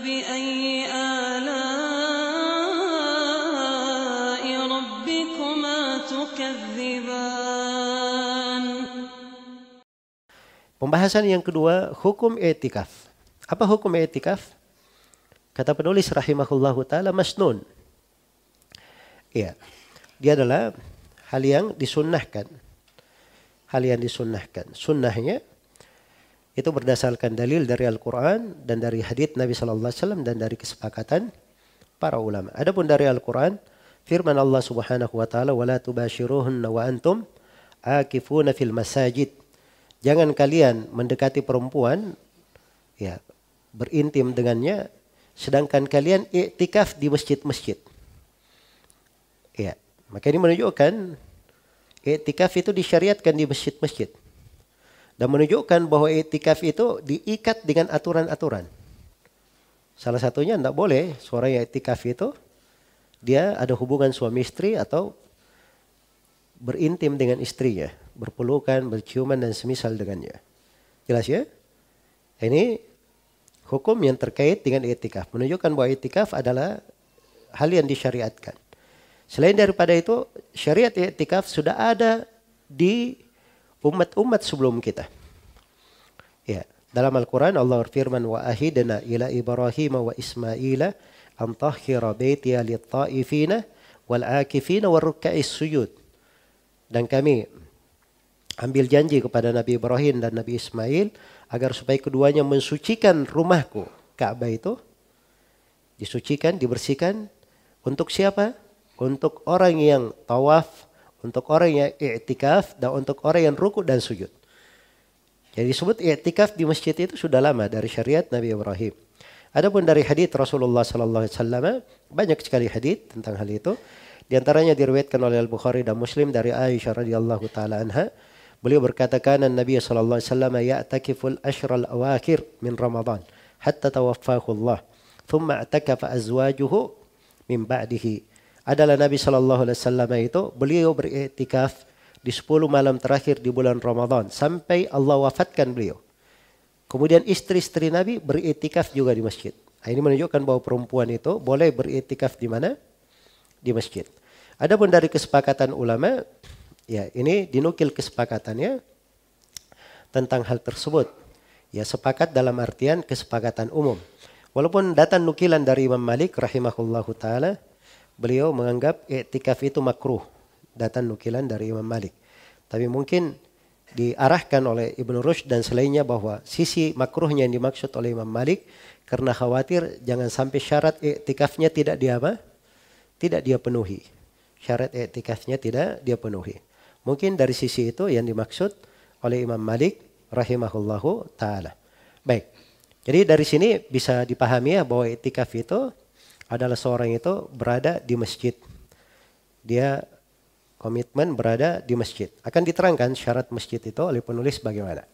فبأي آلاء ربكما تكذبان Pembahasan yang kedua, hukum etikaf. Apa hukum etikaf? Kata penulis rahimahullahu taala masnun. Iya. Dia adalah hal yang disunnahkan. Hal yang disunnahkan. Sunnahnya itu berdasarkan dalil dari Al-Quran dan dari hadith Nabi Sallallahu Alaihi Wasallam dan dari kesepakatan para ulama. Adapun dari Al-Quran, firman Allah Subhanahu Wa Taala, "Wala tubashiruhunna wa antum akifuna fil masajid." Jangan kalian mendekati perempuan, ya berintim dengannya, sedangkan kalian iktikaf di masjid-masjid. Ya, maka ini menunjukkan iktikaf itu disyariatkan di masjid-masjid. Dan menunjukkan bahwa iktikaf itu diikat dengan aturan-aturan. Salah satunya tidak boleh yang iktikaf itu dia ada hubungan suami istri atau berintim dengan istrinya, berpelukan, berciuman dan semisal dengannya. Jelas ya? Ini hukum yang terkait dengan etikaf. Menunjukkan bahwa etikaf adalah hal yang disyariatkan. Selain daripada itu, syariat etikaf sudah ada di umat-umat sebelum kita. Ya, dalam Al-Quran Allah berfirman wa ahidna ila Ibrahim wa Ismaila an tahhira baitiya lit-ta'ifina wal akifina wal ruk'a'is sujud. Dan kami ambil janji kepada Nabi Ibrahim dan Nabi Ismail agar supaya keduanya mensucikan rumahku Ka'bah itu disucikan, dibersihkan untuk siapa? Untuk orang yang tawaf, untuk orang yang i'tikaf dan untuk orang yang ruku dan sujud. Jadi disebut i'tikaf di masjid itu sudah lama dari syariat Nabi Ibrahim. Adapun dari hadis Rasulullah sallallahu alaihi wasallam banyak sekali hadis tentang hal itu. Di antaranya diriwayatkan oleh Al-Bukhari dan Muslim dari Aisyah radhiyallahu taala anha. Beliau berkata kana Nabi sallallahu alaihi wasallam ya'takiful ashral awakhir min Ramadan hatta tawaffahu Allah. Thumma i'takafa azwajuhu min ba'dihi. Adalah Nabi sallallahu alaihi wasallam itu beliau beriktikaf di 10 malam terakhir di bulan Ramadan sampai Allah wafatkan beliau. Kemudian istri-istri Nabi beriktikaf juga di masjid. Nah, ini menunjukkan bahwa perempuan itu boleh beriktikaf di mana? Di masjid. Adapun dari kesepakatan ulama, ya ini dinukil kesepakatannya tentang hal tersebut. Ya sepakat dalam artian kesepakatan umum. Walaupun datang nukilan dari Imam Malik rahimahullahu taala, beliau menganggap iktikaf itu makruh. Datang nukilan dari Imam Malik. Tapi mungkin diarahkan oleh Ibnu Rushd dan selainnya bahwa sisi makruhnya yang dimaksud oleh Imam Malik karena khawatir jangan sampai syarat iktikafnya tidak dia apa? Tidak dia penuhi syarat etikasnya tidak dia penuhi. Mungkin dari sisi itu yang dimaksud oleh Imam Malik rahimahullahu taala. Baik. Jadi dari sini bisa dipahami ya bahwa etikaf itu adalah seorang itu berada di masjid. Dia komitmen berada di masjid. Akan diterangkan syarat masjid itu oleh penulis bagaimana.